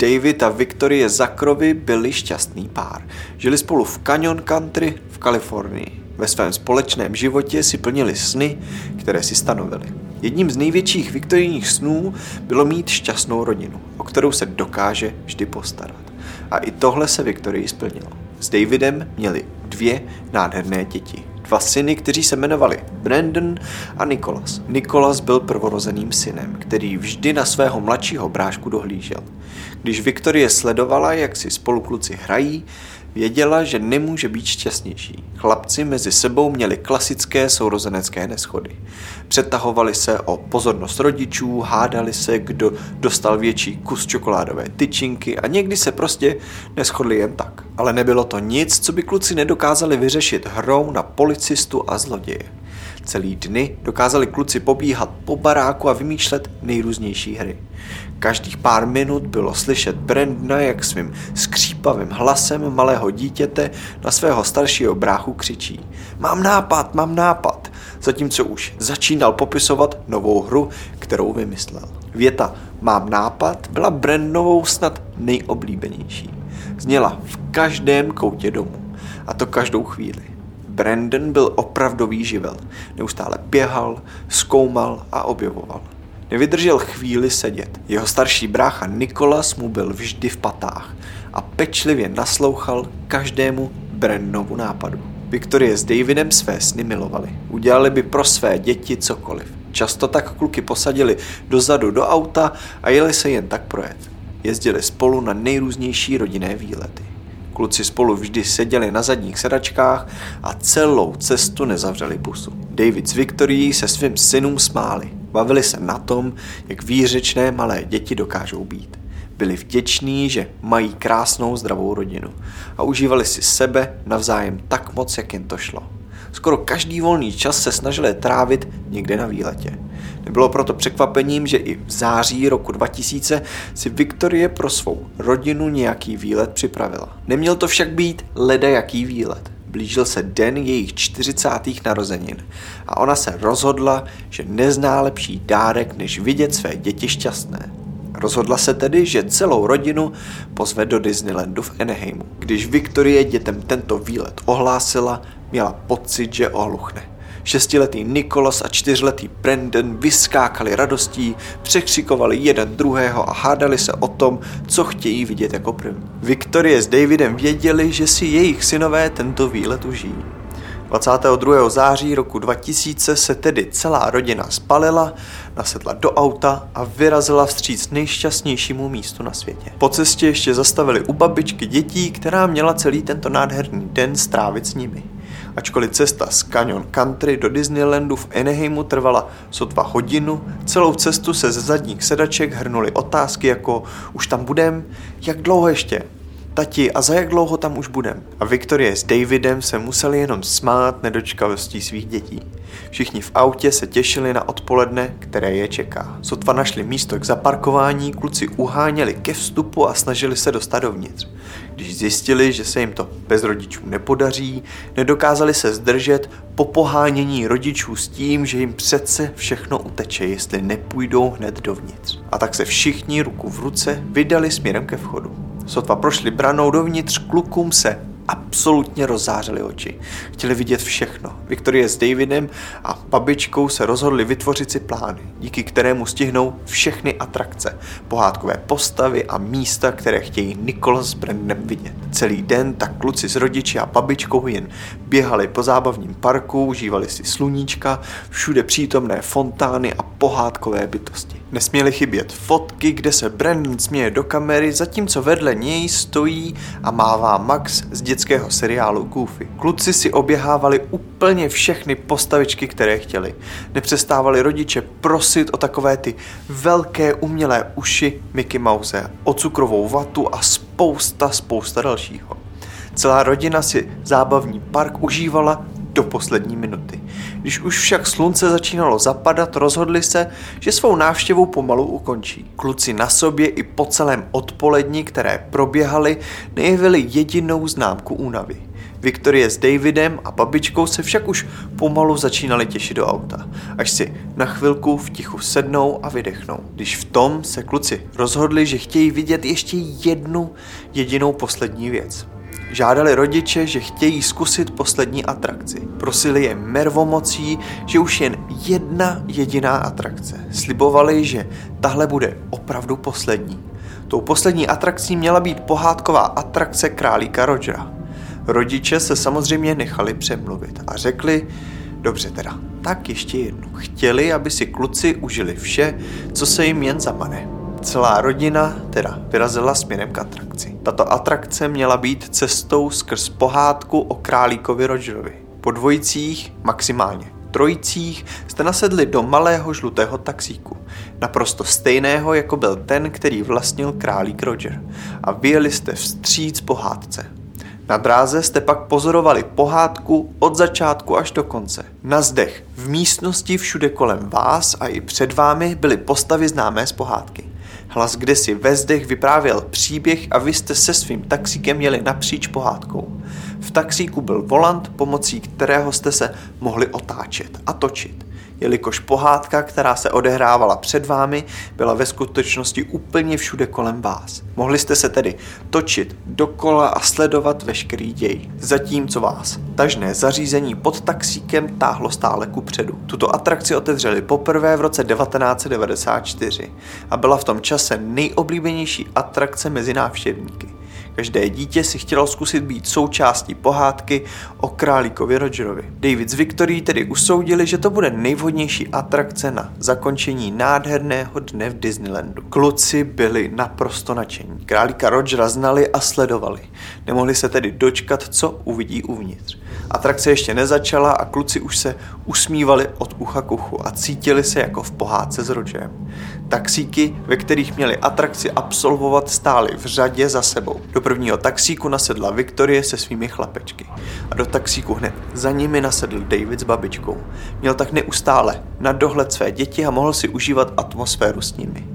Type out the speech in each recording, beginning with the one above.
David a Victorie Zakrovi byli šťastný pár. Žili spolu v Canyon Country v Kalifornii. Ve svém společném životě si plnili sny, které si stanovili. Jedním z největších Viktorijních snů bylo mít šťastnou rodinu, o kterou se dokáže vždy postarat. A i tohle se Viktorii splnilo. S Davidem měli dvě nádherné děti. Dva syny, kteří se jmenovali Brandon a Nicholas. Nicholas byl prvorozeným synem, který vždy na svého mladšího brášku dohlížel. Když Viktorie sledovala, jak si spolu kluci hrají, věděla, že nemůže být šťastnější. Chlapci mezi sebou měli klasické sourozenecké neschody. Přetahovali se o pozornost rodičů, hádali se, kdo dostal větší kus čokoládové tyčinky a někdy se prostě neschodli jen tak. Ale nebylo to nic, co by kluci nedokázali vyřešit hrou na policistu a zloděje. Celý dny dokázali kluci pobíhat po baráku a vymýšlet nejrůznější hry. Každých pár minut bylo slyšet Brandna, jak svým skřípavým hlasem malého dítěte na svého staršího bráchu křičí. Mám nápad, mám nápad, zatímco už začínal popisovat novou hru, kterou vymyslel. Věta mám nápad byla Brandnovou snad nejoblíbenější. Zněla v každém koutě domu, a to každou chvíli. Brandon byl opravdový živel. Neustále běhal, zkoumal a objevoval. Nevydržel chvíli sedět. Jeho starší brácha Nikolas mu byl vždy v patách a pečlivě naslouchal každému Brennovu nápadu. Viktorie s Davidem své sny milovali. Udělali by pro své děti cokoliv. Často tak kluky posadili dozadu do auta a jeli se jen tak projet. Jezdili spolu na nejrůznější rodinné výlety. Kluci spolu vždy seděli na zadních sedačkách a celou cestu nezavřeli pusu. David s Viktorií se svým synům smáli. Bavili se na tom, jak výřečné malé děti dokážou být. Byli vděční, že mají krásnou zdravou rodinu a užívali si sebe navzájem tak moc, jak jen to šlo. Skoro každý volný čas se snažili trávit někde na výletě. Nebylo proto překvapením, že i v září roku 2000 si Viktorie pro svou rodinu nějaký výlet připravila. Neměl to však být ledajaký výlet. Blížil se den jejich 40. narozenin a ona se rozhodla, že nezná lepší dárek, než vidět své děti šťastné. Rozhodla se tedy, že celou rodinu pozve do Disneylandu v Anaheimu. Když Viktorie dětem tento výlet ohlásila, měla pocit, že ohluchne. Šestiletý Nikolas a čtyřletý Brandon vyskákali radostí, překřikovali jeden druhého a hádali se o tom, co chtějí vidět jako první. Viktorie s Davidem věděli, že si jejich synové tento výlet užijí. 22. září roku 2000 se tedy celá rodina spalila, nasedla do auta a vyrazila vstříc nejšťastnějšímu místu na světě. Po cestě ještě zastavili u babičky dětí, která měla celý tento nádherný den strávit s nimi. Ačkoliv cesta z Canyon Country do Disneylandu v Anaheimu trvala sotva hodinu, celou cestu se ze zadních sedaček hrnuly otázky jako už tam budem, jak dlouho ještě, tati a za jak dlouho tam už budem. A Viktorie s Davidem se museli jenom smát nedočkavostí svých dětí. Všichni v autě se těšili na odpoledne, které je čeká. Sotva našli místo k zaparkování, kluci uháněli ke vstupu a snažili se dostat dovnitř. Když zjistili, že se jim to bez rodičů nepodaří, nedokázali se zdržet po pohánění rodičů s tím, že jim přece všechno uteče, jestli nepůjdou hned dovnitř. A tak se všichni ruku v ruce vydali směrem ke vchodu. Sotva prošli branou dovnitř, klukům se absolutně rozzářily oči. Chtěli vidět všechno. Viktorie s Davidem a babičkou se rozhodli vytvořit si plány, díky kterému stihnou všechny atrakce, pohádkové postavy a místa, které chtějí Nikola s Brandem vidět. Celý den tak kluci s rodiči a babičkou jen běhali po zábavním parku, užívali si sluníčka, všude přítomné fontány a pohádkové bytosti. Nesměly chybět fotky, kde se Brandon směje do kamery, zatímco vedle něj stojí a mává Max z dětského seriálu Goofy. Kluci si oběhávali úplně všechny postavičky, které chtěli. Nepřestávali rodiče prosit o takové ty velké umělé uši Mickey Mouse, o cukrovou vatu a spousta, spousta dalšího. Celá rodina si zábavní park užívala do poslední minuty. Když už však slunce začínalo zapadat, rozhodli se, že svou návštěvu pomalu ukončí. Kluci na sobě i po celém odpolední, které proběhaly, nejevili jedinou známku únavy. Viktorie s Davidem a babičkou se však už pomalu začínali těšit do auta, až si na chvilku v tichu sednou a vydechnou. Když v tom se kluci rozhodli, že chtějí vidět ještě jednu jedinou poslední věc. Žádali rodiče, že chtějí zkusit poslední atrakci. Prosili je mervomocí, že už jen jedna jediná atrakce. Slibovali, že tahle bude opravdu poslední. Tou poslední atrakcí měla být pohádková atrakce králíka Rogera. Rodiče se samozřejmě nechali přemluvit a řekli, dobře teda, tak ještě jednu. Chtěli, aby si kluci užili vše, co se jim jen zamane. Celá rodina teda vyrazila směrem k atrakci. Tato atrakce měla být cestou skrz pohádku o králíkovi Rogerovi. Po dvojicích maximálně trojicích jste nasedli do malého žlutého taxíku, naprosto stejného, jako byl ten, který vlastnil králík Roger, a vyjeli jste vstříc pohádce. Na dráze jste pak pozorovali pohádku od začátku až do konce. Na zdech, v místnosti všude kolem vás a i před vámi byly postavy známé z pohádky. Hlas si ve zdech vyprávěl příběh a vy jste se svým taxíkem jeli napříč pohádkou. V taxíku byl volant, pomocí kterého jste se mohli otáčet a točit jelikož pohádka, která se odehrávala před vámi, byla ve skutečnosti úplně všude kolem vás. Mohli jste se tedy točit dokola a sledovat veškerý děj, zatímco vás tažné zařízení pod taxíkem táhlo stále ku předu. Tuto atrakci otevřeli poprvé v roce 1994 a byla v tom čase nejoblíbenější atrakce mezi návštěvníky. Každé dítě si chtělo zkusit být součástí pohádky o králíkovi Rogerovi. David s Victory tedy usoudili, že to bude nejvhodnější atrakce na zakončení nádherného dne v Disneylandu. Kluci byli naprosto nadšení. Králíka Rogera znali a sledovali. Nemohli se tedy dočkat, co uvidí uvnitř. Atrakce ještě nezačala a kluci už se usmívali od ucha k uchu a cítili se jako v pohádce s Rogerem. Taxíky, ve kterých měli atrakci absolvovat, stály v řadě za sebou. Do prvního taxíku nasedla Viktorie se svými chlapečky a do taxíku hned za nimi nasedl David s babičkou. Měl tak neustále na dohled své děti a mohl si užívat atmosféru s nimi.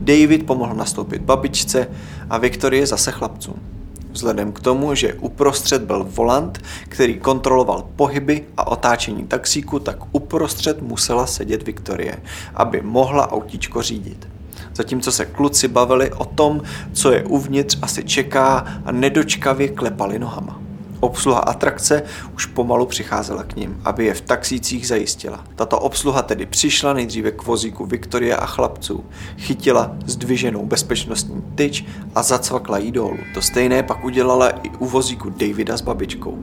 David pomohl nastoupit babičce a Viktorie zase chlapcům. Vzhledem k tomu, že uprostřed byl volant, který kontroloval pohyby a otáčení taxíku, tak uprostřed musela sedět Viktorie, aby mohla autíčko řídit. Zatímco se kluci bavili o tom, co je uvnitř asi čeká a nedočkavě klepali nohama. Obsluha atrakce už pomalu přicházela k ním, aby je v taxících zajistila. Tato obsluha tedy přišla nejdříve k vozíku Viktorie a chlapců, chytila zdviženou bezpečnostní tyč a zacvakla jí dolů. To stejné pak udělala i u vozíku Davida s babičkou.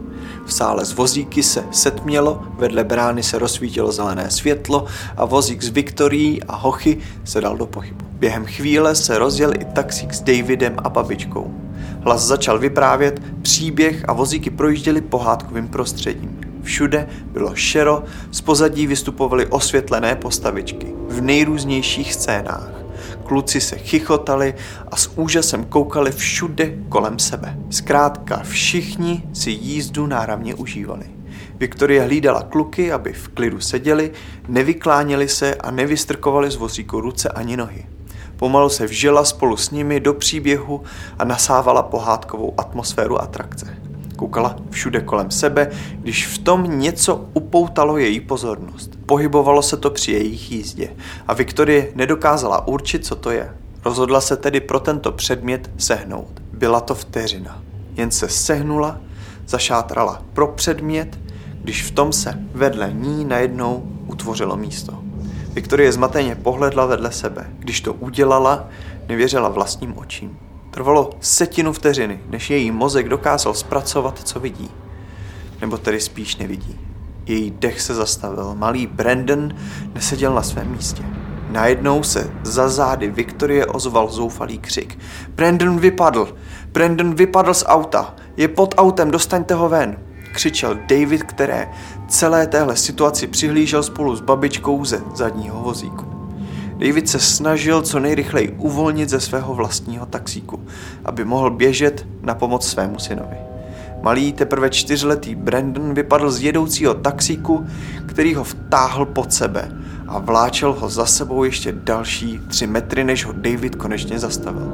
V sále z vozíky se setmělo, vedle brány se rozsvítilo zelené světlo a vozík s Viktorií a Hochy se dal do pohybu. Během chvíle se rozjel i taxík s Davidem a babičkou. Hlas začal vyprávět příběh a vozíky projížděly pohádkovým prostředím. Všude bylo šero, z pozadí vystupovaly osvětlené postavičky v nejrůznějších scénách. Kluci se chichotali a s úžasem koukali všude kolem sebe. Zkrátka všichni si jízdu náramně užívali. Viktorie hlídala kluky, aby v klidu seděli, nevykláněli se a nevystrkovali z vozíku ruce ani nohy. Pomalu se vžila spolu s nimi do příběhu a nasávala pohádkovou atmosféru atrakce. Koukala všude kolem sebe, když v tom něco upoutalo její pozornost. Pohybovalo se to při jejich jízdě a Viktorie nedokázala určit, co to je. Rozhodla se tedy pro tento předmět sehnout. Byla to vteřina. Jen se sehnula, zašátrala pro předmět, když v tom se vedle ní najednou utvořilo místo. Viktorie zmateně pohledla vedle sebe. Když to udělala, nevěřila vlastním očím. Trvalo setinu vteřiny, než její mozek dokázal zpracovat, co vidí. Nebo tedy spíš nevidí. Její dech se zastavil. Malý Brandon neseděl na svém místě. Najednou se za zády Viktorie ozval zoufalý křik. Brandon vypadl! Brandon vypadl z auta! Je pod autem, dostaňte ho ven! křičel David, které celé téhle situaci přihlížel spolu s babičkou ze zadního vozíku. David se snažil co nejrychleji uvolnit ze svého vlastního taxíku, aby mohl běžet na pomoc svému synovi. Malý teprve čtyřletý Brandon vypadl z jedoucího taxíku, který ho vtáhl pod sebe a vláčel ho za sebou ještě další tři metry, než ho David konečně zastavil.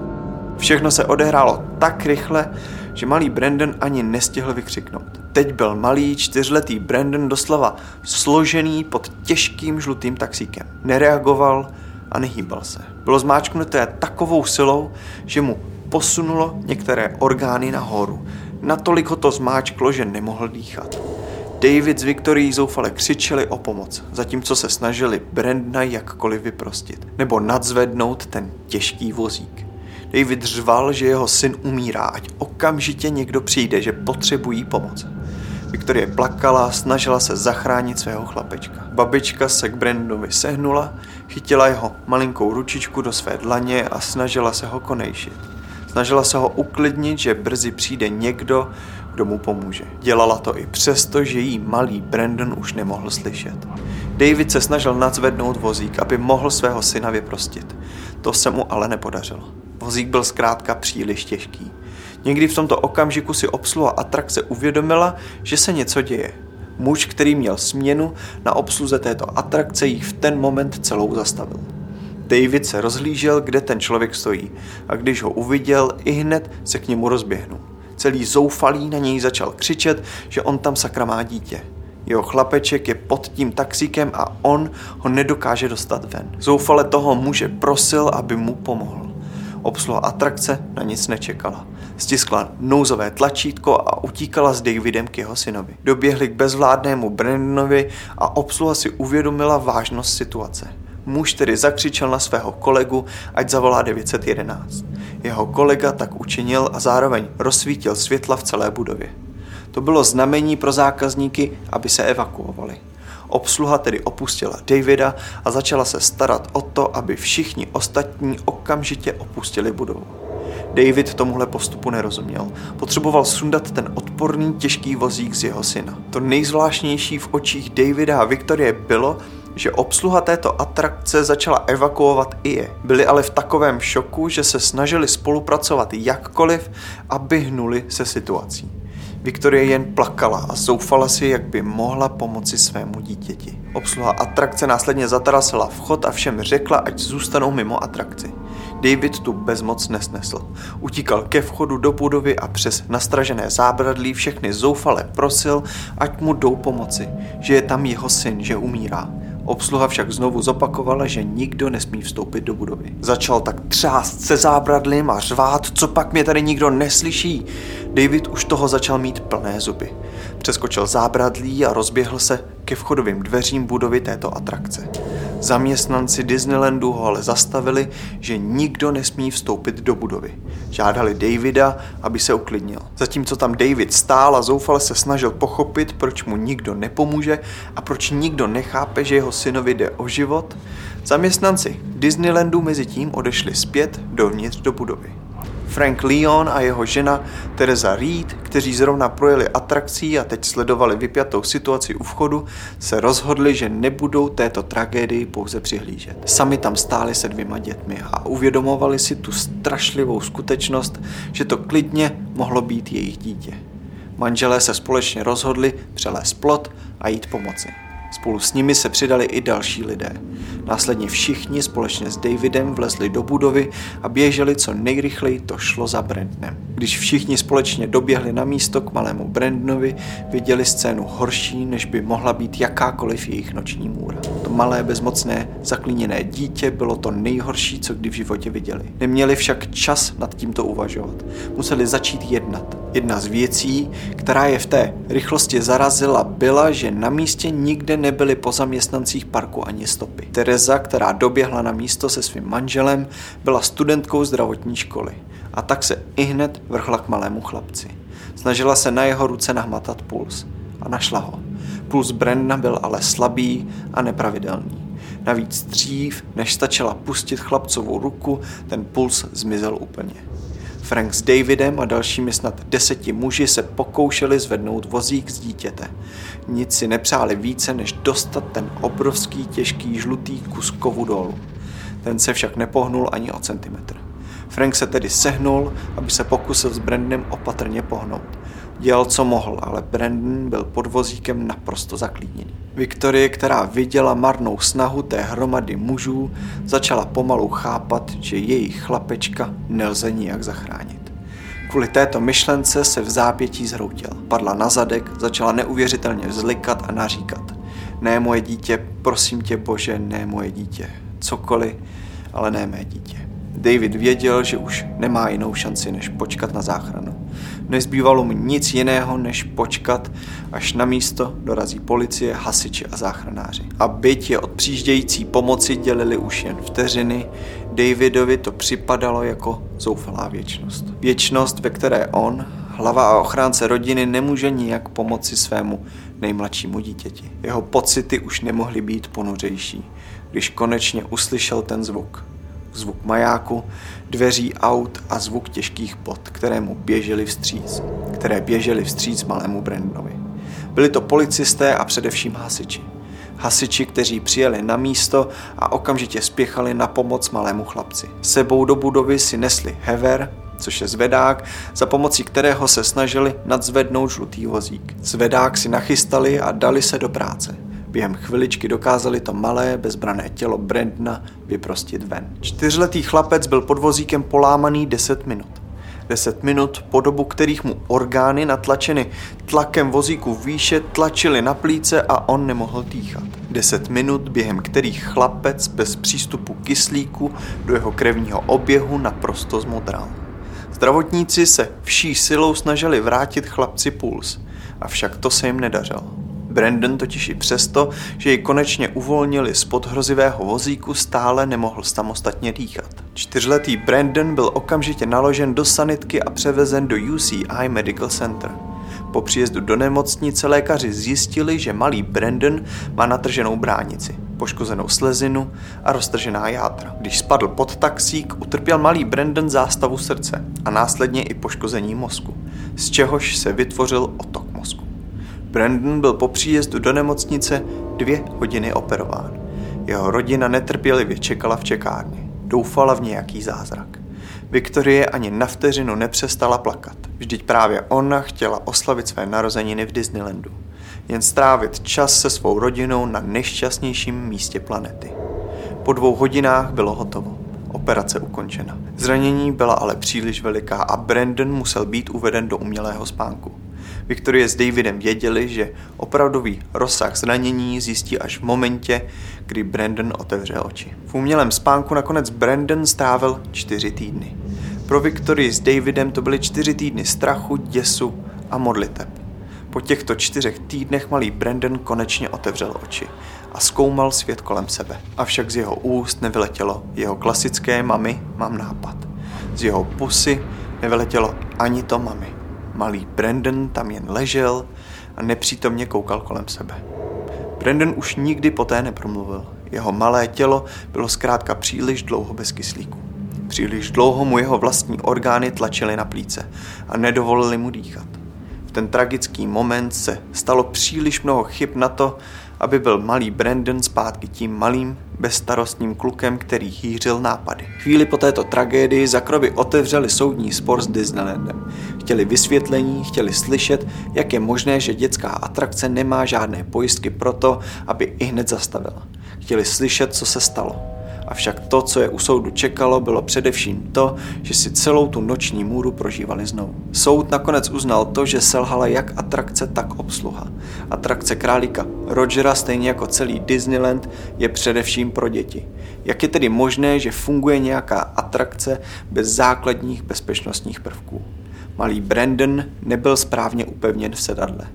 Všechno se odehrálo tak rychle, že malý Brandon ani nestihl vykřiknout. Teď byl malý čtyřletý Brandon doslova složený pod těžkým žlutým taxíkem. Nereagoval a nehýbal se. Bylo zmáčknuté takovou silou, že mu posunulo některé orgány nahoru. Natolik ho to zmáčklo, že nemohl dýchat. David s Viktorií zoufale křičeli o pomoc, zatímco se snažili Brandna jakkoliv vyprostit, nebo nadzvednout ten těžký vozík. David řval, že jeho syn umírá, ať okamžitě někdo přijde, že potřebují pomoc. Viktorie plakala snažila se zachránit svého chlapečka. Babička se k Brandovi sehnula, chytila jeho malinkou ručičku do své dlaně a snažila se ho konejšit. Snažila se ho uklidnit, že brzy přijde někdo, kdo mu pomůže. Dělala to i přesto, že jí malý Brandon už nemohl slyšet. David se snažil nadzvednout vozík, aby mohl svého syna vyprostit. To se mu ale nepodařilo. Vozík byl zkrátka příliš těžký. Někdy v tomto okamžiku si obsluha atrakce uvědomila, že se něco děje. Muž, který měl směnu na obsluze této atrakce, jich v ten moment celou zastavil. David se rozhlížel, kde ten člověk stojí a když ho uviděl, i hned se k němu rozběhnul. Celý zoufalý na něj začal křičet, že on tam sakra má dítě. Jeho chlapeček je pod tím taxíkem a on ho nedokáže dostat ven. Zoufale toho muže prosil, aby mu pomohl. Obsluha atrakce na nic nečekala. Stiskla nouzové tlačítko a utíkala s Davidem k jeho synovi. Doběhli k bezvládnému Brandonovi a obsluha si uvědomila vážnost situace. Muž tedy zakřičel na svého kolegu, ať zavolá 911. Jeho kolega tak učinil a zároveň rozsvítil světla v celé budově. To bylo znamení pro zákazníky, aby se evakuovali. Obsluha tedy opustila Davida a začala se starat o to, aby všichni ostatní okamžitě opustili budovu. David tomuhle postupu nerozuměl. Potřeboval sundat ten odporný těžký vozík z jeho syna. To nejzvláštnější v očích Davida a Viktorie bylo, že obsluha této atrakce začala evakuovat i je. Byli ale v takovém šoku, že se snažili spolupracovat jakkoliv, aby hnuli se situací. Viktorie jen plakala a zoufala si, jak by mohla pomoci svému dítěti. Obsluha atrakce následně zatarasila vchod a všem řekla, ať zůstanou mimo atrakci. David tu bezmoc nesnesl. Utíkal ke vchodu do budovy a přes nastražené zábradlí všechny zoufale prosil, ať mu jdou pomoci, že je tam jeho syn, že umírá. Obsluha však znovu zopakovala, že nikdo nesmí vstoupit do budovy. Začal tak třást se zábradlím a řvát, co pak mě tady nikdo neslyší. David už toho začal mít plné zuby. Přeskočil zábradlí a rozběhl se ke vchodovým dveřím budovy této atrakce. Zaměstnanci Disneylandu ho ale zastavili, že nikdo nesmí vstoupit do budovy. Žádali Davida, aby se uklidnil. Zatímco tam David stál a zoufale se snažil pochopit, proč mu nikdo nepomůže a proč nikdo nechápe, že jeho synovi jde o život, zaměstnanci Disneylandu mezi tím odešli zpět dovnitř do budovy. Frank Leon a jeho žena Teresa Reed, kteří zrovna projeli atrakcí a teď sledovali vypjatou situaci u vchodu, se rozhodli, že nebudou této tragédii pouze přihlížet. Sami tam stáli se dvěma dětmi a uvědomovali si tu strašlivou skutečnost, že to klidně mohlo být jejich dítě. Manželé se společně rozhodli přelézt plot a jít pomoci. Spolu s nimi se přidali i další lidé. Následně všichni společně s Davidem vlezli do budovy a běželi co nejrychleji to šlo za Brandnem. Když všichni společně doběhli na místo k malému Brandnovi, viděli scénu horší, než by mohla být jakákoliv jejich noční můra. To malé bezmocné zaklíněné dítě bylo to nejhorší, co kdy v životě viděli. Neměli však čas nad tímto uvažovat. Museli začít jednat. Jedna z věcí, která je v té rychlosti zarazila, byla, že na místě nikde nebyly po zaměstnancích parku ani stopy. Tereza, která doběhla na místo se svým manželem, byla studentkou zdravotní školy a tak se i hned vrhla k malému chlapci. Snažila se na jeho ruce nahmatat puls a našla ho. Puls Brenda byl ale slabý a nepravidelný. Navíc dřív, než stačila pustit chlapcovou ruku, ten puls zmizel úplně. Frank s Davidem a dalšími snad deseti muži se pokoušeli zvednout vozík z dítěte. Nic si nepřáli více, než dostat ten obrovský těžký žlutý kus kovu dolů. Ten se však nepohnul ani o centimetr. Frank se tedy sehnul, aby se pokusil s Brandem opatrně pohnout. Dělal, co mohl, ale Brandon byl pod vozíkem naprosto zaklíněný. Viktorie, která viděla marnou snahu té hromady mužů, začala pomalu chápat, že jejich chlapečka nelze nijak zachránit. Kvůli této myšlence se v zápětí zhroutila. Padla na zadek, začala neuvěřitelně zlikat a naříkat. Ne moje dítě, prosím tě bože, ne moje dítě. Cokoliv, ale ne mé dítě. David věděl, že už nemá jinou šanci, než počkat na záchranu. Nezbývalo mu nic jiného, než počkat, až na místo dorazí policie, hasiči a záchranáři. A byť je od přijíždějící pomoci dělili už jen vteřiny, Davidovi to připadalo jako zoufalá věčnost. Věčnost, ve které on, hlava a ochránce rodiny, nemůže nijak pomoci svému nejmladšímu dítěti. Jeho pocity už nemohly být ponuřejší, když konečně uslyšel ten zvuk zvuk majáku, dveří aut a zvuk těžkých pot, které mu běžely vstříc, které běžely vstříc malému Brandonovi. Byli to policisté a především hasiči. Hasiči, kteří přijeli na místo a okamžitě spěchali na pomoc malému chlapci. Sebou do budovy si nesli hever, což je zvedák, za pomocí kterého se snažili nadzvednout žlutý vozík. Zvedák si nachystali a dali se do práce. Během chviličky dokázali to malé, bezbrané tělo Brandna vyprostit ven. Čtyřletý chlapec byl pod vozíkem polámaný 10 minut. 10 minut, po dobu kterých mu orgány natlačeny tlakem vozíku výše tlačily na plíce a on nemohl dýchat. 10 minut, během kterých chlapec bez přístupu kyslíku do jeho krevního oběhu naprosto zmodral. Zdravotníci se vší silou snažili vrátit chlapci puls, avšak to se jim nedařilo. Brandon totiž i přesto, že ji konečně uvolnili z podhrozivého vozíku, stále nemohl samostatně dýchat. Čtyřletý Brandon byl okamžitě naložen do sanitky a převezen do UCI Medical Center. Po příjezdu do nemocnice lékaři zjistili, že malý Brandon má natrženou bránici, poškozenou slezinu a roztržená játra. Když spadl pod taxík, utrpěl malý Brandon zástavu srdce a následně i poškození mozku, z čehož se vytvořil otok. Brandon byl po příjezdu do nemocnice dvě hodiny operován. Jeho rodina netrpělivě čekala v čekárně. Doufala v nějaký zázrak. Viktorie ani na vteřinu nepřestala plakat. Vždyť právě ona chtěla oslavit své narozeniny v Disneylandu. Jen strávit čas se svou rodinou na nejšťastnějším místě planety. Po dvou hodinách bylo hotovo. Operace ukončena. Zranění byla ale příliš veliká a Brandon musel být uveden do umělého spánku. Viktorie s Davidem věděli, že opravdový rozsah zranění zjistí až v momentě, kdy Brandon otevře oči. V umělém spánku nakonec Brandon strávil čtyři týdny. Pro Viktorii s Davidem to byly čtyři týdny strachu, děsu a modliteb. Po těchto čtyřech týdnech malý Brandon konečně otevřel oči a zkoumal svět kolem sebe. Avšak z jeho úst nevyletělo jeho klasické mami, mám nápad. Z jeho pusy nevyletělo ani to mami. Malý Brandon tam jen ležel a nepřítomně koukal kolem sebe. Brandon už nikdy poté nepromluvil. Jeho malé tělo bylo zkrátka příliš dlouho bez kyslíku. Příliš dlouho mu jeho vlastní orgány tlačily na plíce a nedovolili mu dýchat. V ten tragický moment se stalo příliš mnoho chyb na to, aby byl malý Brandon zpátky tím malým, bezstarostním klukem, který hýřil nápady. Chvíli po této tragédii zakroby otevřeli soudní spor s Disneylandem. Chtěli vysvětlení, chtěli slyšet, jak je možné, že dětská atrakce nemá žádné pojistky pro to, aby i hned zastavila. Chtěli slyšet, co se stalo. Avšak to, co je u soudu čekalo, bylo především to, že si celou tu noční můru prožívali znovu. Soud nakonec uznal to, že selhala jak atrakce, tak obsluha. Atrakce králíka Rogera, stejně jako celý Disneyland, je především pro děti. Jak je tedy možné, že funguje nějaká atrakce bez základních bezpečnostních prvků? Malý Brandon nebyl správně upevněn v sedadle.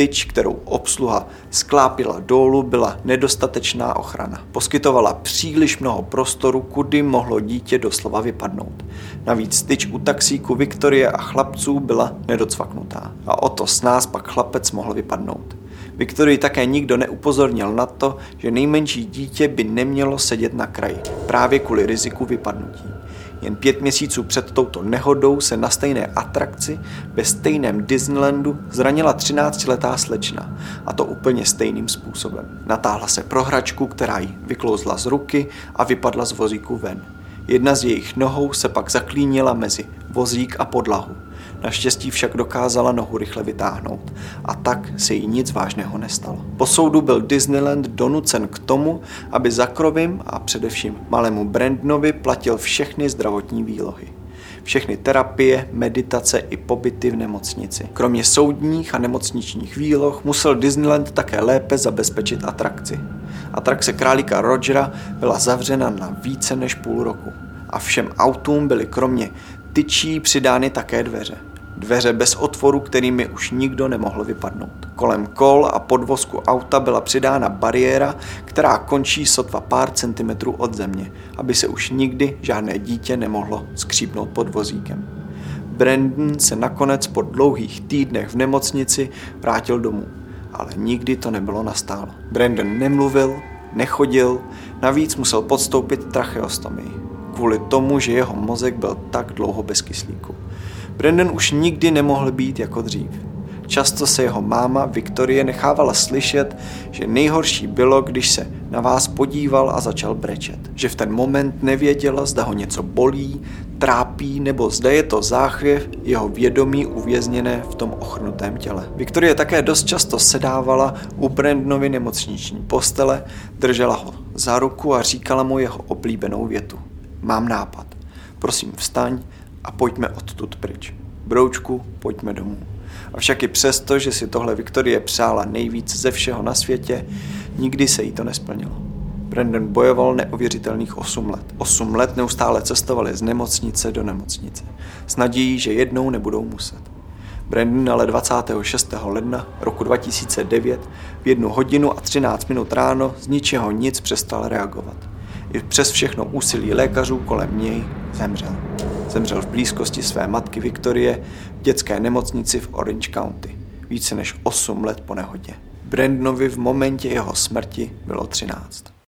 Tyč, kterou obsluha sklápila dolů, byla nedostatečná ochrana. Poskytovala příliš mnoho prostoru, kudy mohlo dítě doslova vypadnout. Navíc tyč u taxíku Viktorie a chlapců byla nedocvaknutá. A o to s nás pak chlapec mohl vypadnout. Viktorii také nikdo neupozornil na to, že nejmenší dítě by nemělo sedět na kraji, právě kvůli riziku vypadnutí. Jen pět měsíců před touto nehodou se na stejné atrakci ve stejném Disneylandu zranila 13-letá slečna. A to úplně stejným způsobem. Natáhla se pro hračku, která jí vyklouzla z ruky a vypadla z vozíku ven. Jedna z jejich nohou se pak zaklínila mezi vozík a podlahu. Naštěstí však dokázala nohu rychle vytáhnout a tak se jí nic vážného nestalo. Po soudu byl Disneyland donucen k tomu, aby za Krovim a především malému Brandonovi platil všechny zdravotní výlohy všechny terapie, meditace i pobyty v nemocnici. Kromě soudních a nemocničních výloh musel Disneyland také lépe zabezpečit atrakci. Atrakce králíka Rogera byla zavřena na více než půl roku a všem autům byly kromě tyčí přidány také dveře. Dveře bez otvoru, kterými už nikdo nemohl vypadnout. Kolem kol a podvozku auta byla přidána bariéra, která končí sotva pár centimetrů od země, aby se už nikdy žádné dítě nemohlo skřípnout pod vozíkem. Brandon se nakonec po dlouhých týdnech v nemocnici vrátil domů, ale nikdy to nebylo nastálo. Brandon nemluvil, nechodil, navíc musel podstoupit tracheostomii, kvůli tomu, že jeho mozek byl tak dlouho bez kyslíku. Brandon už nikdy nemohl být jako dřív. Často se jeho máma Viktorie nechávala slyšet, že nejhorší bylo, když se na vás podíval a začal brečet. Že v ten moment nevěděla, zda ho něco bolí, trápí nebo zda je to záchvěv jeho vědomí uvězněné v tom ochrnutém těle. Viktorie také dost často sedávala u Brandonovy nemocniční postele, držela ho za ruku a říkala mu jeho oblíbenou větu. Mám nápad. Prosím, vstaň a pojďme odtud pryč. Broučku, pojďme domů. Avšak i přesto, že si tohle Viktorie přála nejvíc ze všeho na světě, nikdy se jí to nesplnilo. Brandon bojoval neuvěřitelných 8 let. 8 let neustále cestovali z nemocnice do nemocnice. S nadějí, že jednou nebudou muset. Brandon ale 26. ledna roku 2009 v jednu hodinu a 13 minut ráno z ničeho nic přestal reagovat. I přes všechno úsilí lékařů kolem něj zemřel. Zemřel v blízkosti své matky Viktorie v dětské nemocnici v Orange County, více než 8 let po nehodě. Brandonovi v momentě jeho smrti bylo 13.